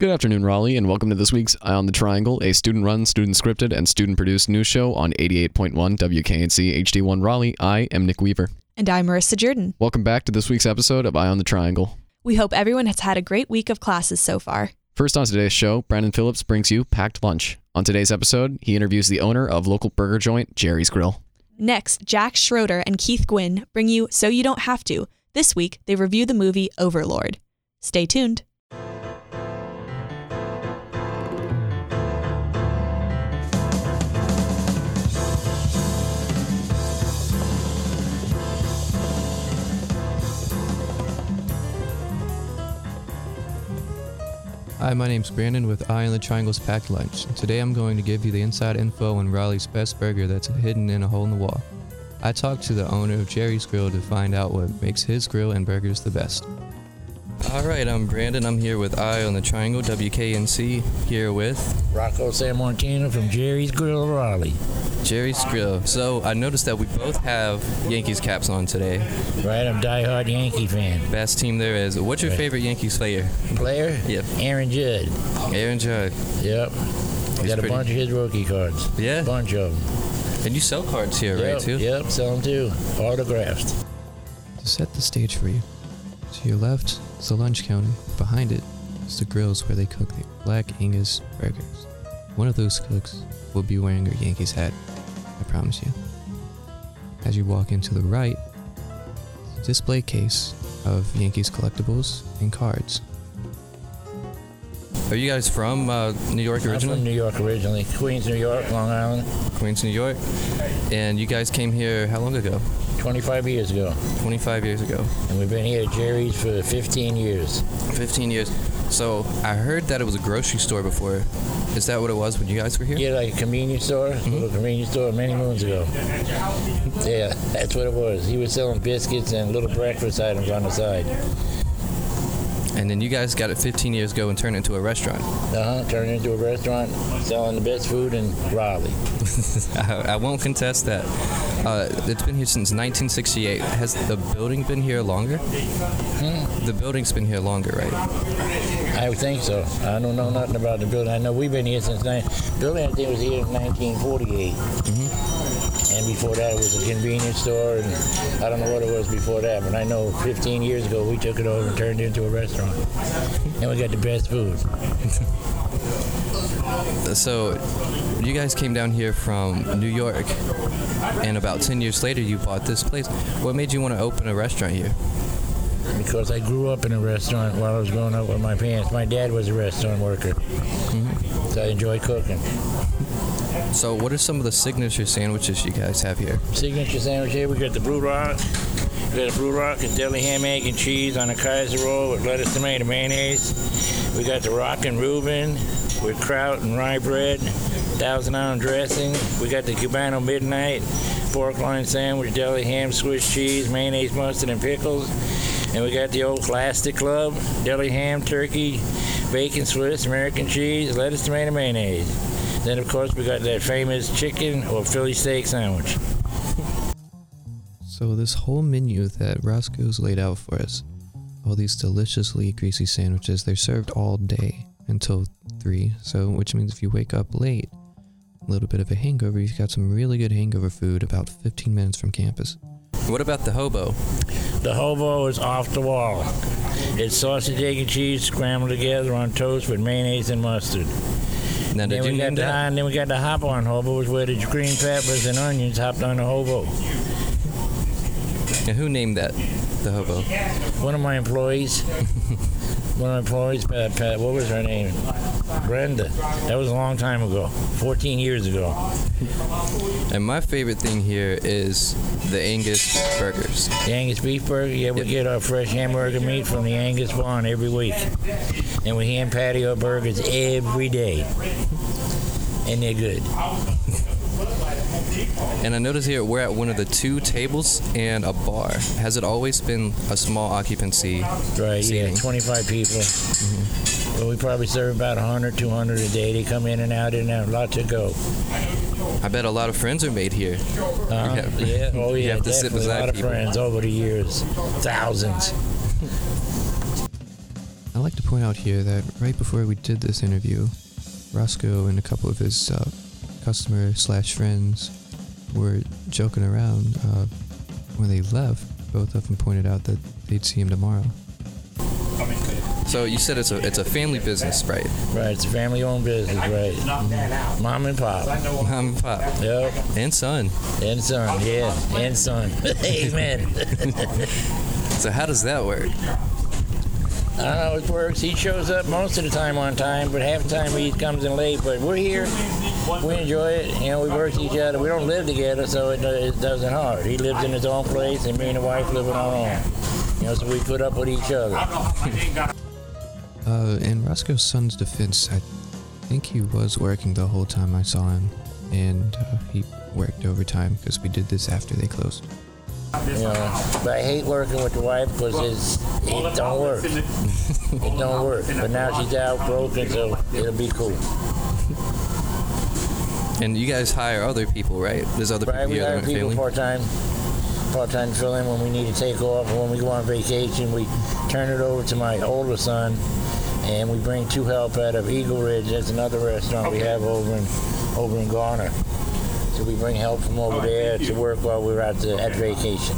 Good afternoon, Raleigh, and welcome to this week's Eye on the Triangle, a student run, student scripted, and student produced news show on 88.1 WKNC HD1 Raleigh. I am Nick Weaver. And I'm Marissa Jordan. Welcome back to this week's episode of Eye on the Triangle. We hope everyone has had a great week of classes so far. First on today's show, Brandon Phillips brings you Packed Lunch. On today's episode, he interviews the owner of local burger joint Jerry's Grill. Next, Jack Schroeder and Keith Gwynn bring you So You Don't Have to. This week, they review the movie Overlord. Stay tuned. Hi, my name's Brandon with Eye on the Triangle's Packed Lunch. Today I'm going to give you the inside info on Raleigh's best burger that's hidden in a hole in the wall. I talked to the owner of Jerry's Grill to find out what makes his grill and burgers the best. All right, I'm Brandon. I'm here with Eye on the Triangle, WKNC, here with Rocco San Martino from Jerry's Grill Raleigh. Jerry's Grill. So I noticed that we both have Yankees caps on today. Right, I'm diehard Yankee fan. Best team there is. What's your Right. favorite Yankees player? Player? Yep. Aaron Judd. Aaron Judge. Yep. He's Got a pretty- bunch of his rookie cards. Yeah. bunch of them. And you sell cards here, yep, right, too? Yep, sell them too. Autographed. To set the stage for you, to your left is the lunch counter. Behind it is the grills where they cook the Black Angus burgers. One of those cooks will be wearing a Yankees hat, I promise you. As you walk into the right, display case of Yankees collectibles and cards. Are you guys from uh, New York originally? I'm from New York originally. Queens, New York, Long Island. Queens, New York? And you guys came here how long ago? 25 years ago. 25 years ago. And we've been here at Jerry's for 15 years. 15 years. So I heard that it was a grocery store before. Is that what it was when you guys were here? Yeah, like a convenience store, Mm-hmm. little convenience store many moons ago. Yeah, that's what it was. He was selling biscuits and little breakfast items on the side. And then you guys got it 15 years ago and turned it into a restaurant. Uh huh. Turned into a restaurant selling the best food in Raleigh. I, I won't contest that. Uh, it's been here since 1968. Has the building been here longer? The building's been here longer, right? I would think so. I don't know nothing about the building. I know we've been here since nine. Building I think was here in 1948, mm-hmm. and before that it was a convenience store, and I don't know what it was before that, but I know 15 years ago we took it over and turned it into a restaurant, and we got the best food. So you guys came down here from New York, and about 10 years later you bought this place. What made you want to open a restaurant here? Because I grew up in a restaurant while I was growing up with my parents. My dad was a restaurant worker, mm-hmm. so I enjoy cooking. So what are some of the signature sandwiches you guys have here? Signature sandwich here. We got the Blue Rock. We got a Blue Rock and deli ham, egg, and cheese on a Kaiser roll with lettuce, tomato, mayonnaise. We got the Rock and Reuben with kraut and rye bread, thousand Island dressing. We got the Cubano Midnight pork loin sandwich, deli ham, Swiss cheese, mayonnaise, mustard, and pickles. And we got the old Classic Club, deli ham, turkey, bacon, Swiss, American cheese, lettuce, tomato, mayonnaise. Then, of course, we got that famous chicken or Philly steak sandwich. So this whole menu that Roscoe's laid out for us, all these deliciously greasy sandwiches, they're served all day until three. So which means if you wake up late, a little bit of a hangover, you've got some really good hangover food about 15 minutes from campus. What about the hobo? The hobo is off the wall. It's sausage, egg, and cheese scrambled together on toast with mayonnaise and mustard. Now Then did we you got name the that? and then we got the hop on hobo, is where the green peppers and onions hopped on the hobo. And who named that? The hobo. One of my employees, one of my employees, Pat, Pat, what was her name? Brenda. That was a long time ago, 14 years ago. And my favorite thing here is the Angus burgers. The Angus beef burger, yeah, we Yep. get our fresh hamburger meat from the Angus barn every week. And we hand patio burgers every day. And they're good. And I notice here we're at one of the two tables and a bar. Has it always been a small occupancy? Right, Seating. yeah, 25 people. Mm-hmm. Well, we probably serve about 100, 200 a day. They come in and out, in and have a lot to go. I bet a lot of friends are made here. Uh, Yeah. yeah, oh You yeah, have to sit definitely. a beside lot of people. friends over the years, thousands. I'd like to point out here that right before we did this interview, Roscoe and a couple of his uh, customer slash friends were joking around. Uh, when they left, both of them pointed out that they'd see him tomorrow. So you said it's a it's a family business, right? Right, it's a family-owned business, right? Mom and pop. Mom and pop Yep, and son. and son, yeah, and son. Amen. So how does that work? I don't know, it works. He shows up most of the time on time, but half the time he comes in late. But we're here. We enjoy it. You know, we work each other. We don't live together, so it, it doesn't hard. He lives in his own place, and me and the wife live in our own. You know, so we put up with each other. Uh, in Roscoe's son's defense, I think he was working the whole time I saw him, and uh, he worked overtime because we did this after they closed. You know, but I hate working with the wife because it don't work. It don't work. But now she's out broken, so it'll be cool. And you guys hire other people, right? There's other Right, people we here hire aren't people part time, part time to fill in when we need to take off. When we go on vacation, we turn it over to my older son, and we bring two help out of Eagle Ridge. That's another restaurant we have over in over in Garner. So we bring help from over there to work while we're at the, at vacation.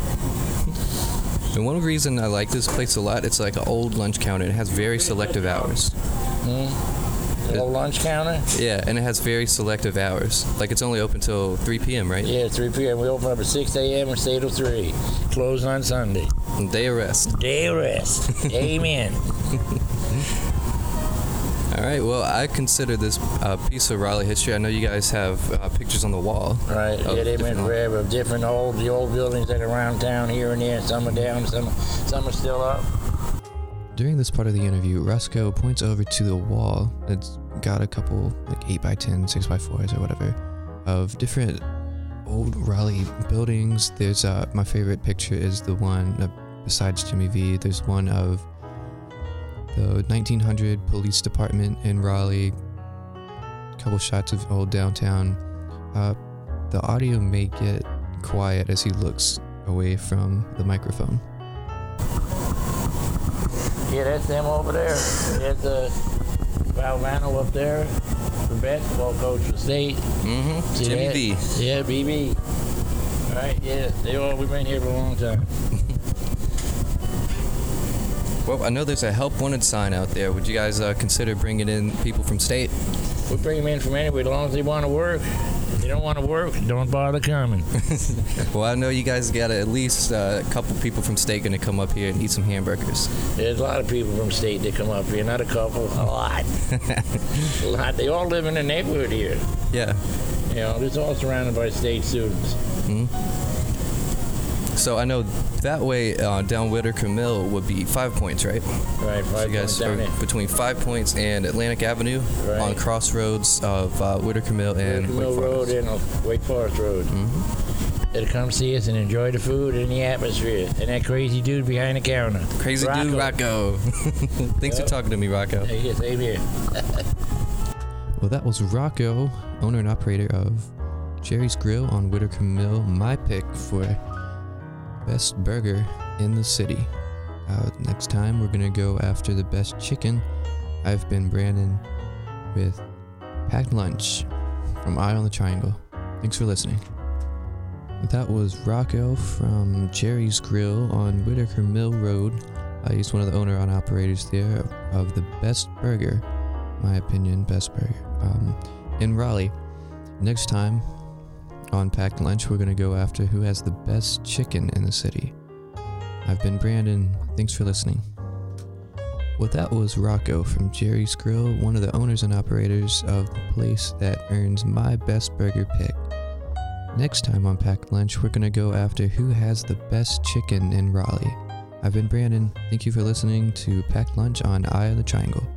And one reason I like this place a lot, it's like an old lunch counter. It has very selective hours. Hmm? The lunch counter. Yeah, and it has very selective hours. Like it's only open till 3 p.m., right? Yeah, 3 p.m. We open up at 6 a.m. and stay till 3. Closed on Sunday. Day of rest. Day of rest. Amen. All right. Well, I consider this a piece of Raleigh history. I know you guys have uh, pictures on the wall. Right. yeah, they went different- grab of different old the old buildings that are around town here and there. Some are down, some some are still up. During this part of the interview, Roscoe points over to the wall that's got a couple, like 8x10, 6x4s or whatever, of different old Raleigh buildings. There's uh, my favorite picture is the one, uh, besides Jimmy V, there's one of the 1900 police department in Raleigh, A couple shots of old downtown. Uh, the audio may get quiet as he looks away from the microphone. Yeah, that's them over there. Valvano up there, the basketball coach for state. Mm-hmm. See Jimmy that? V. Yeah, BB. Right. Yeah, they all we've been here for a long time. Well, I know there's a help wanted sign out there. Would you guys uh, consider bringing in people from state? We bring them in from anywhere as long as they want to work. If they don't want to work, don't bother coming. Well, I know you guys got at least uh, a couple people from state going to come up here and eat some hamburgers. There's a lot of people from state that come up here. Not a couple, a lot. a lot. They all live in the neighborhood here. Yeah. You know, it's all surrounded by state students. So I know that way uh, down Whitaker Mill would be five points, right? Right, So five you points guys are between Five Points and Atlantic Avenue Right. on crossroads of uh, Whitaker Mill and Whitaker Mill Wake Road Forest. and uh, Wake Forest Road. Mhm. Better come see us and enjoy the food and the atmosphere. And that crazy dude behind the counter. Crazy dude, Rocco. Thanks for talking to me, Rocco. Hey, yeah, same here. Well, that was Rocco, owner and operator of Jerry's Grill on Whitaker Mill. My pick for best burger in the city. Uh, next time, we're gonna go after the best chicken. I've been Brandon with Packed Lunch from Eye on the Triangle. Thanks for listening. That was Rocco from Jerry's Grill on Whitaker Mill Road. Uh, he's one of the owner and operators there of the best burger my opinion, best burger um, in Raleigh. Next time on Packed Lunch, we're going to go after who has the best chicken in the city. I've been Brandon. Thanks for listening. Well, that was Rocco from Jerry's Grill, one of the owners and operators of the place that earns my best burger pick. Next time on Packed Lunch, we're going to go after who has the best chicken in Raleigh. I've been Brandon. Thank you for listening to Packed Lunch on Eye of the Triangle.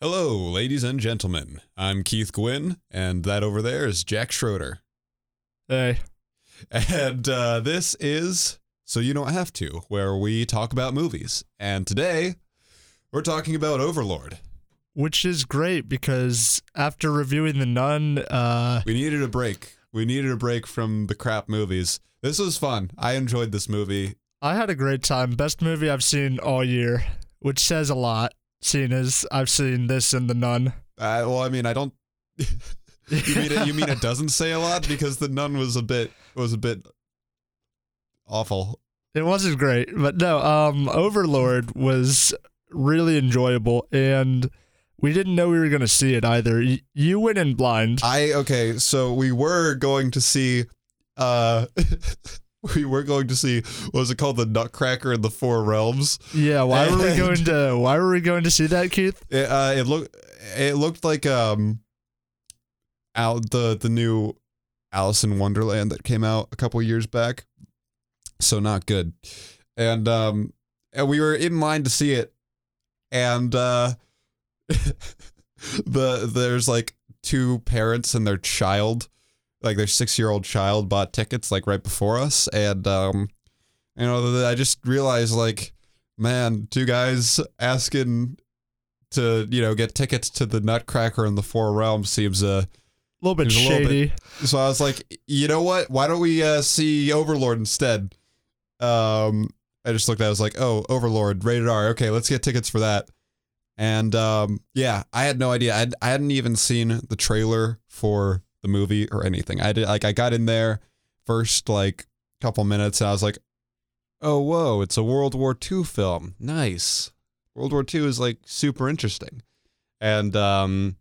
Hello, ladies and gentlemen. I'm Keith Gwynn, and that over there is Jack Schroeder. Hey. And uh, this is so you don't have to, where we talk about movies. And today, we're talking about Overlord. which is great because after reviewing the Nun, uh, We needed a break. We needed a break from the crap movies. This was fun. I enjoyed this movie. I had a great time. Best movie I've seen all year, which says a lot, seeing as I've seen this and the Nun. Uh, well, I mean, I don't. you mean it, you mean it doesn't say a lot because the nun was a bit was a bit awful. It wasn't great, but no, um, Overlord was really enjoyable, and we didn't know we were going to see it either. Y- you went in blind. I okay, so we were going to see uh we were going to see what was it called the Nutcracker in the Four Realms. yeah, why were we going to? Why were we going to see that, Keith? It uh it looked it looked like um out the the new Alice in Wonderland that came out a couple years back. So not good. And um and we were in line to see it and uh the there's like two parents and their child like their 6-year-old child bought tickets like right before us. And um you know I just realized like man two guys asking to you know get tickets to the Nutcracker in the Four Realms seems uh A little bit a little bit- shady. so I was like you know what? Why don't we uh see Overlord instead? Um I just looked at it I was like oh Overlord rated R. Okay let's get tickets for that. And um yeah I had no idea. I'd, I hadn't even seen the trailer for the movie or anything I did like I got in there first like couple minutes and I was like oh whoa it's a World War II film nice World War II is like super interesting. And um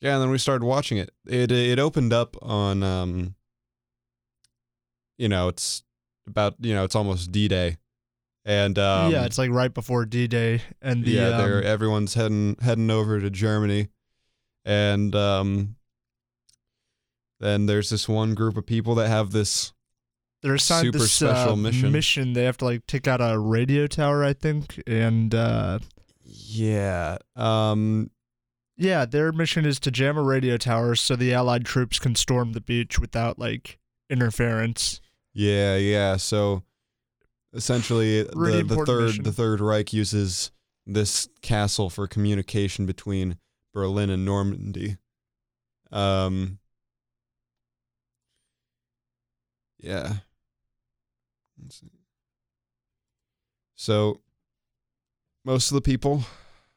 yeah, and then we started watching it. It it opened up on um you know, it's about, you know, it's almost D-Day. And um yeah, it's like right before D Day, and the yeah, um, they're everyone's heading heading over to Germany. And um then there's this one group of people that have this they're assigned super this special uh, mission. They have to like take out a radio tower, I think, and uh, yeah. Um yeah, their mission is to jam a radio tower so the Allied troops can storm the beach without like interference. Yeah, yeah. So essentially, Really the, the third mission. the Third Reich uses this castle for communication between Berlin and Normandy. Um. Yeah. Let's see. So most of the people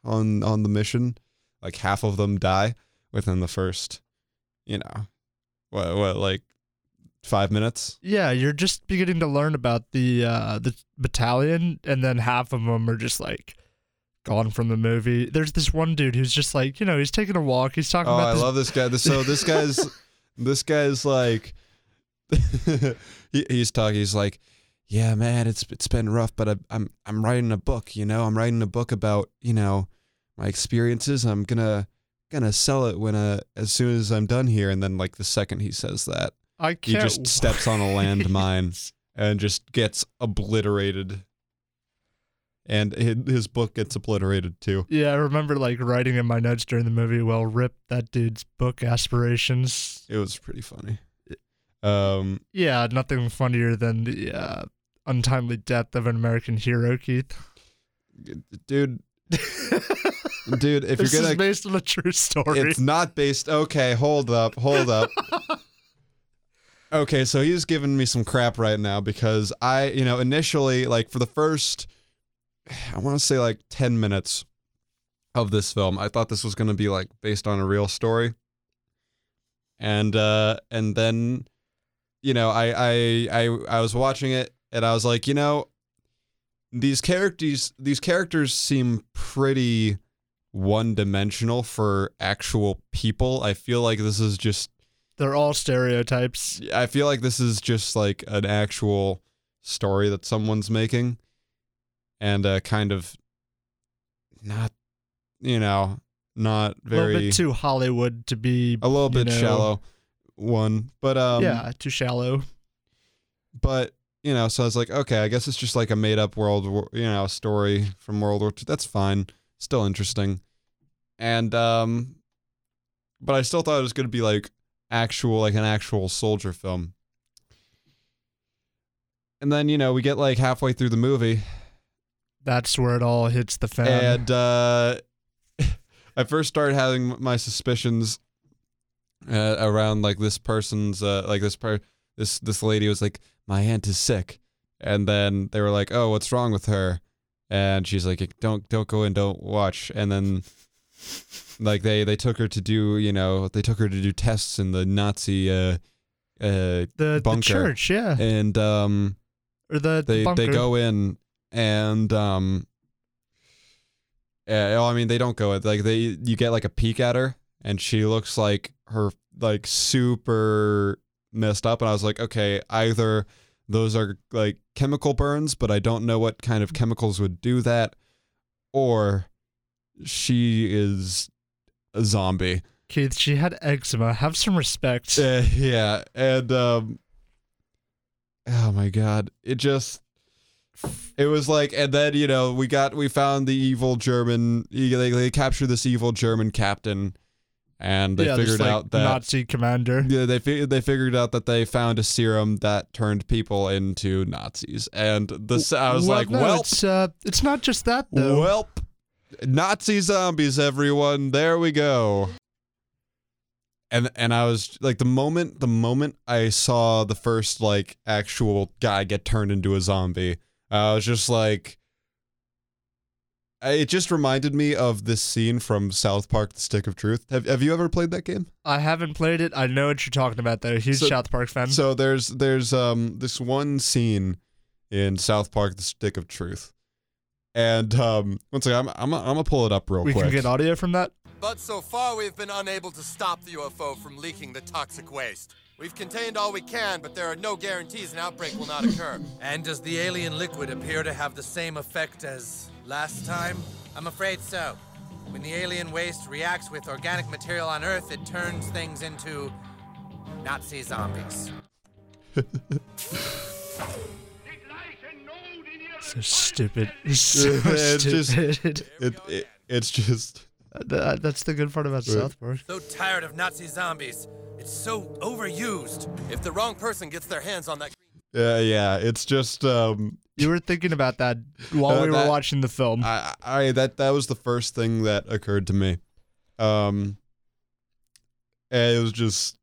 on on the mission, like half of them die within the first, you know, what what like five minutes. Yeah, you're just beginning to learn about the uh, the battalion, and then half of them are just like gone from the movie. There's this one dude who's just like, you know, he's taking a walk. He's talking Oh, about I this love this guy. So this guy's this guy's like he, he's talking. He's like, yeah, man, it's it's been rough, but I, I'm I'm writing a book. You know, I'm writing a book about you know my experiences. I'm gonna gonna sell it when uh as soon as I'm done here. And then like the second he says that, I he just steps on a landmine and just gets obliterated. And his, his book gets obliterated too. Yeah, I remember like writing in my notes during the movie. Well, rip that dude's book aspirations. It was pretty funny. Um, Yeah, nothing funnier than the uh, untimely death of an American hero, Keith. dude, dude, if this you're gonna, is based on a true story. it's not based. Okay, hold up, hold up. okay, so he's giving me some crap right now because I, you know, initially, like for the first, I want to say like ten minutes of this film, I thought this was gonna be like based on a real story, and uh, and then, you know, I I I I was watching it and I was like, you know, these characters these characters seem pretty one dimensional for actual people. I feel like this is just They're all stereotypes. I feel like this is just like an actual story that someone's making and uh kind of not you know, not A little very bit too Hollywood to be a little bit know, shallow one. But um yeah, too shallow. but you know, so I was like, okay, I guess it's just like a made up world, War- you know, story from World War II. That's fine, still interesting, and um, but I still thought it was going to be like actual, like an actual soldier film. and then you know we get like halfway through the movie, That's where it all hits the fan. and uh, I first started having my suspicions uh, around like this person's uh, like this per this this lady was like my aunt is sick, and then they were like, oh, what's wrong with her? And she's like, don't don't go in, don't watch, and then. Like they, they took her to do, you know, they took her to do tests in the Nazi uh, uh, the, the bunker. church, yeah, and um, or the, the they bunker. they go in and um yeah, well, I mean they don't go in like they you get like a peek at her and she looks like her like super messed up and I was like okay either those are like chemical burns but I don't know what kind of chemicals would do that or she is a zombie Keith, she had eczema. Have some respect. uh, yeah, and um, oh my god, it just it was like, and then you know we got we found the evil German. They, they captured this evil German captain, and they yeah, figured like, out that Nazi commander. yeah they fi- they figured out that they found a serum that turned people into Nazis, and the I was Well, like, no, well, it's uh, it's not just that though. Welp. Nazi zombies, everyone. There we go. And and I was like the moment the moment I saw the first like actual guy get turned into a zombie, I was just like it just reminded me of this scene from South Park The Stick of Truth. Have have you ever played that game? I haven't played it. I know what you're talking about though. Huge So- South Park fan. So there's there's um this one scene in South Park The Stick of Truth. And um one second, I'm I'm I'm gonna pull it up real we quick. can get audio from that. But so far, we've been unable to stop the UFO from leaking the toxic waste. We've contained all we can, but there are no guarantees an outbreak will not occur. And does the alien liquid appear to have the same effect as last time? I'm afraid so. When the alien waste reacts with organic material on Earth, it turns things into Nazi zombies. So stupid. So It just- it, it it's just Th- that's the good part about Right. South Park. So tired of Nazi zombies. It's so overused. If the wrong person gets their hands on that yeah yeah it's just um You were thinking about that while Uh, we were that- watching the film. I I that that was the first thing that occurred to me um and it was just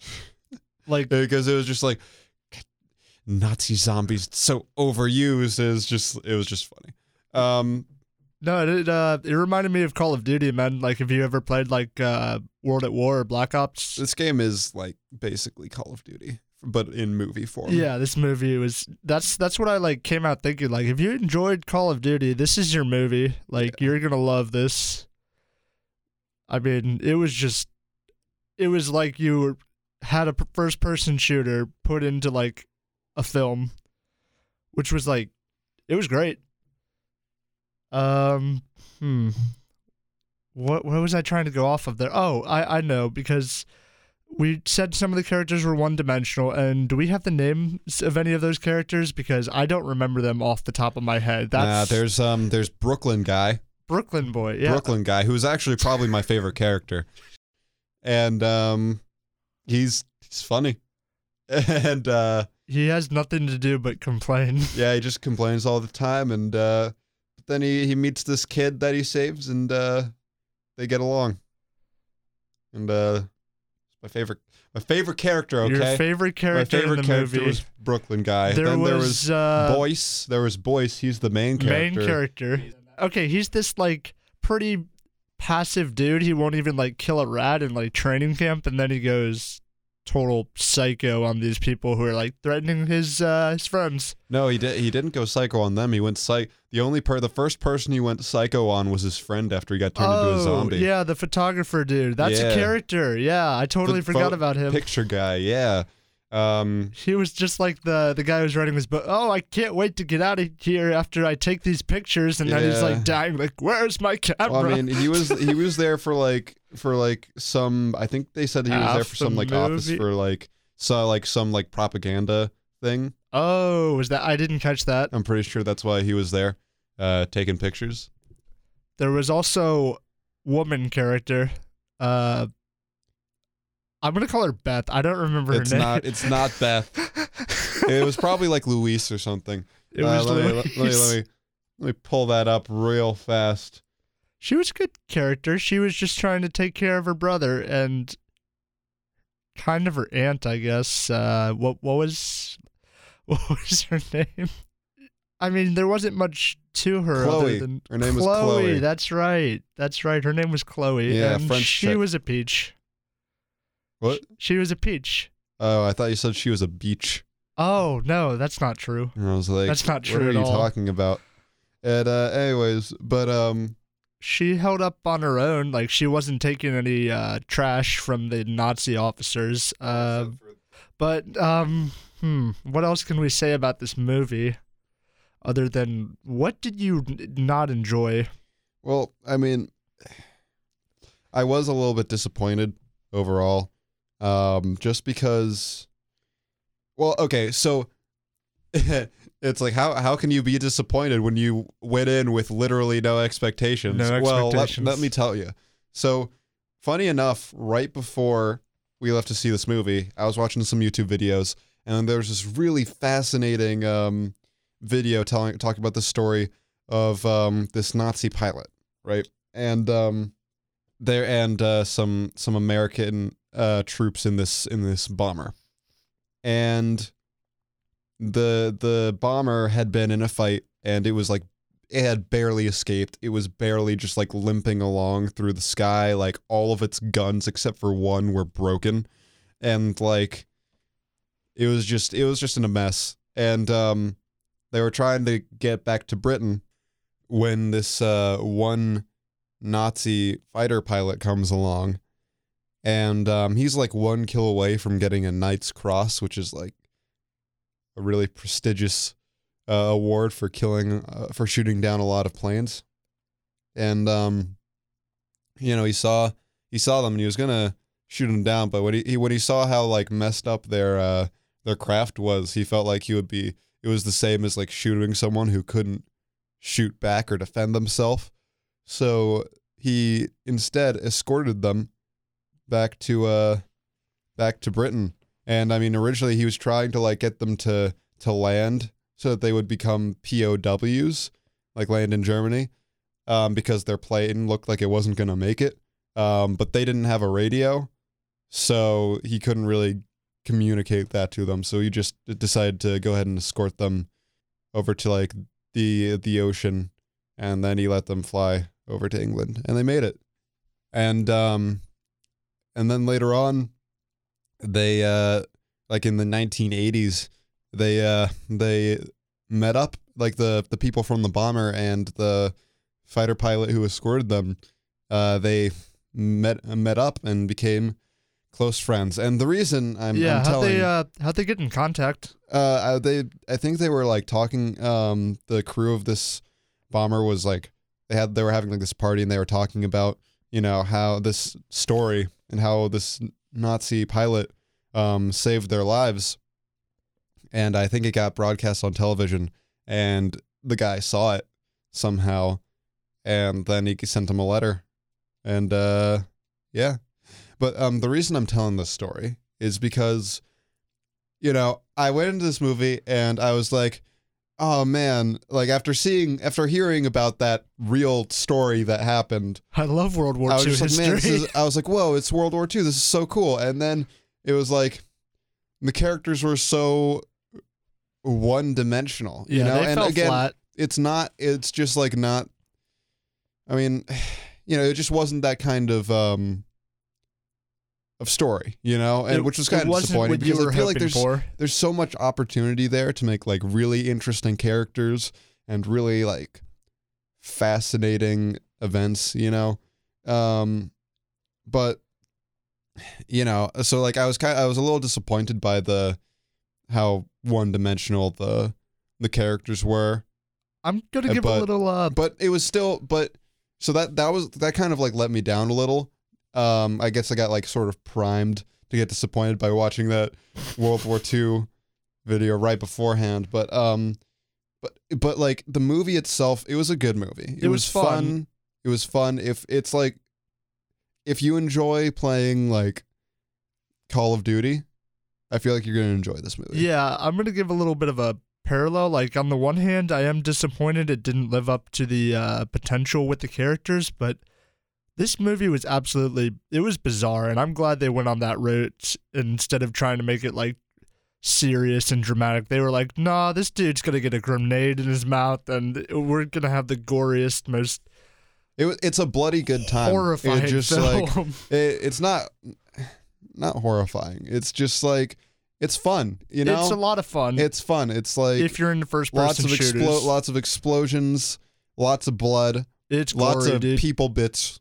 like because it was just like Nazi zombies so overused it was just it was just funny um no, it uh, it reminded me of Call of Duty, man. Like if you ever played like uh, World at War or Black Ops. this game is like basically Call of Duty but in movie form Yeah, this movie was that's that's what I like came out thinking. Like if you enjoyed Call of Duty, this is your movie. Like you're gonna love this. I mean, it was just it was like you had a first person shooter put into like a film, which was like it was great. Um, hmm. What what was I trying to go off of there? Oh, I I know because we said some of the characters were one dimensional, and do we have the names of any of those characters? Because I don't remember them off the top of my head. Nah, there's um there's Brooklyn guy Brooklyn Boy. Yeah, Brooklyn guy who's actually probably my favorite character. And um he's he's funny. And uh he has nothing to do but complain. yeah, he just complains all the time and uh then he he meets this kid that he saves and uh they get along. And uh it's my favorite my favorite character, okay? Your favorite my character favorite in the character movie. was Brooklyn guy. there then was, there was uh, Boyce. There was Boyce. He's the main character. main character. Okay, he's this like pretty passive dude. He won't even like kill a rat in like training camp, and then he goes total psycho on these people who are like threatening his uh his friends. No, he did. He didn't go psycho on them. He went psych. The only per the first person he went psycho on was his friend after he got turned oh, into a zombie. yeah, the photographer dude. That's Yeah. a character. Yeah, I totally The forgot about him. Picture guy. Yeah. Um. He was just like the the guy who's writing this book. Oh, I can't wait to get out of here after I take these pictures, and then he's like dying. Like, where's my camera? Well, I mean, he was he was there for like for like some. I think they said he was there Half for some the like office for like saw like some like propaganda thing. oh, was that? I didn't catch that. I'm pretty sure that's why he was there, uh, taking pictures. There was also woman character. Uh, I'm gonna call her Beth. I don't remember It's her name. not. It's not Beth. it was probably like Luis or something. It Uh, was let, me, let, me, let me let me pull that up real fast. She was a good character. She was just trying to take care of her brother and kind of her aunt, I guess. Uh, what what was what was her name? I mean, there wasn't much to her Chloe. other than Her name was Chloe. Chloe. That's right. That's right. Her name was Chloe. Yeah, and French she chick. was a peach. What? She was a peach. Oh, I thought you said she was a beach. Oh no, that's not true. And I was like, That's not true What are at you all. talking about? And uh, anyways, but um, She held up on her own. Like she wasn't taking any uh, trash from the Nazi officers. Uh, But um, hmm, what else can we say about this movie, other than what did you n- not enjoy? well, I mean, I was a little bit disappointed overall, um, just because. Well, okay, so it's like how how can you be disappointed when you went in with literally no expectations? No Well, let, let me tell you. So, funny enough, right before we left to see this movie, I was watching some YouTube videos, and there was this really fascinating um, video telling talking about the story of um, this Nazi pilot, right? And um, there and uh, some some American uh, troops in this in this bomber, and the the bomber had been in a fight, and it was like it had barely escaped. It was barely just like limping along through the sky. Like all of its guns except for one were broken, and like it was just it was just in a mess. And um, they were trying to get back to Britain when this uh, one Nazi fighter pilot comes along, and um, he's like one kill away from getting a Knight's Cross, which is like a really prestigious uh, award for killing uh, for shooting down a lot of planes. And um, you know, he saw he saw them and he was gonna shoot them down, but when he, he when he saw how like messed up their uh, their craft was, he felt like he would be it was the same as like shooting someone who couldn't shoot back or defend themselves. So he instead escorted them back to uh back to Britain. And I mean originally he was trying to like get them to to land so that they would become POWs, like land in Germany, um, because their plane looked like it wasn't gonna make it. Um, but they didn't have a radio, so he couldn't really communicate that to them. So he just decided to go ahead and escort them over to like the the ocean, and then he let them fly over to England, and they made it. And um, and then later on, they uh, like in the 1980s, they uh they met up like the the people from the bomber and the fighter pilot who escorted them. Uh, they met met up and became close friends. And the reason I'm, yeah, I'm how'd telling they uh, how'd they get in contact? uh, I- they I think they were like talking. Um, the crew of this bomber was like they had they were having like this party and they were talking about you know how this story and how this Nazi pilot um saved their lives. And I think it got broadcast on television, and the guy saw it somehow, and then he sent him a letter, and uh, yeah. But um, the reason I'm telling this story is because you know, I went into this movie and I was like, oh man, like after seeing, after hearing about that real story that happened, I love World War I was II just like, man, is, I was like, whoa, it's World War II. This is so cool. And then it was like, the characters were so one dimensional, yeah, you know? they and again, flat. it's not, it's just like not, I mean, you know, it just wasn't that kind of, um, of story, you know, and It- which was kind of disappointing because I feel like there's for. there's so much opportunity there to make like really interesting characters and really like fascinating events, you know. Um but you know, so like I was kind of, I was a little disappointed by the how one-dimensional the the characters were, I'm gonna Uh, give a little uh, but it was still but so that that was that kind of like let me down a little. Um I guess I got like sort of primed to get disappointed by watching that World War II video right beforehand, but um but but like the movie itself, it was a good movie. It, It was, was fun. fun. It was fun if it's like if you enjoy playing like Call of Duty, I feel like you're gonna enjoy this movie. Yeah, I'm gonna give a little bit of a parallel. Like on the one hand, I am disappointed it didn't live up to the uh, potential with the characters, but this movie was absolutely it was bizarre, and I'm glad they went on that route instead of trying to make it like serious and dramatic. They were like, "Nah, this dude's gonna get a grenade in his mouth, and we're gonna have the goriest, most it, it's a bloody good time. horrifying It just film." like it, it's not not horrifying. It's just like it's fun. You know, it's a lot of fun It's fun. It's like if you're in the first lots person of shooters. explo- lots of explosions, lots of blood, it's lots of dude. people bits,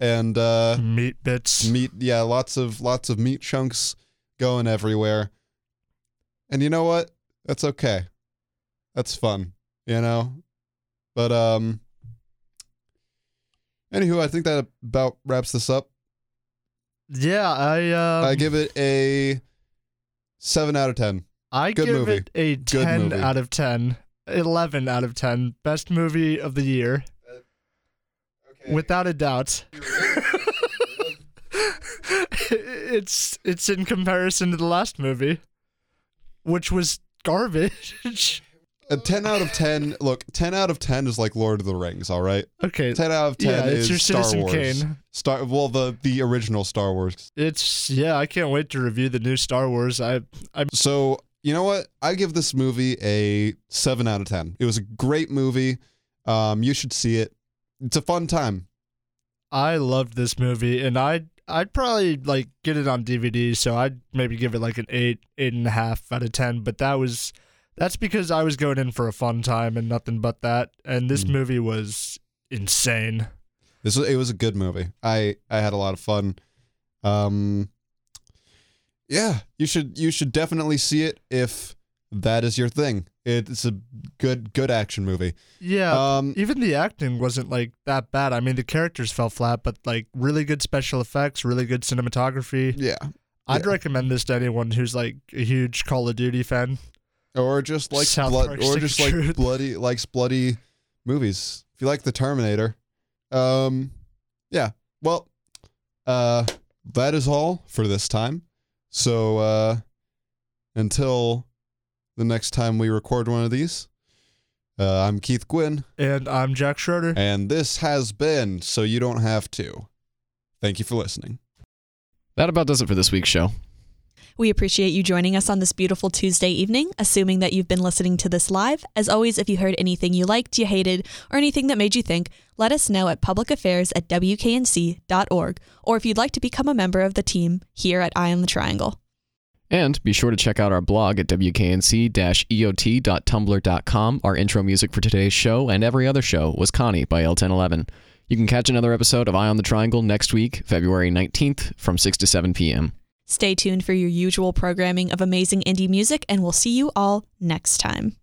and uh, meat bits. meat. Yeah, lots of lots of meat chunks going everywhere. And you know what? That's okay. That's fun. You know, but um. Anywho, I think that about wraps this up. Yeah, I um, I give it a seven out of ten. I Good give movie. it a 10 out of 10. 11 out of 10. Best movie of the year. Without a doubt. it's it's in comparison to the last movie, which was garbage. A ten out of ten. Look, ten out of ten is like Lord of the Rings. All right. okay. Ten out of ten Yeah, it's is your Star Citizen Wars. Kane. Star well the the original Star Wars. It's yeah, I can't wait to review the new Star Wars. I I So you know what? I give this movie a seven out of ten. It was a great movie. Um, you should see it. It's a fun time. I loved this movie, and I'd I'd probably like get it on DVD, so I'd maybe give it like an eight, eight and a half out of ten. But that was that's because I was going in for a fun time and nothing but that. And this Mm. movie was insane. This was it was a good movie. I I had a lot of fun. Um, yeah, you should you should definitely see it if that is your thing. It's a good good action movie. Yeah, Um, even the acting wasn't like that bad. I mean, the characters fell flat, but like really good special effects, really good cinematography. yeah. I'd yeah. recommend this to anyone who's like a huge Call of Duty fan. or just like South blood, or just like Truth. bloody likes bloody movies. If you like the Terminator, um, yeah. Well, uh, that is all for this time. So uh, until the next time we record one of these, uh, I'm Keith Gwynn, And I'm Jack Schroeder. and this has been so you don't have to. Thank you for listening. That about does it for this week's show. We appreciate you joining us on this beautiful Tuesday evening, assuming that you've been listening to this live. As always, if you heard anything you liked, you hated, or anything that made you think, let us know at publicaffairs at wknc.org, or if you'd like to become a member of the team here at Eye on the Triangle. And be sure to check out our blog at wknc-eot.tumblr.com. Our intro music for today's show and every other show was Connie by L1011. You can catch another episode of Eye on the Triangle next week, February 19th from 6 to 7 p.m. Stay tuned for your usual programming of amazing indie music, and we'll see you all next time.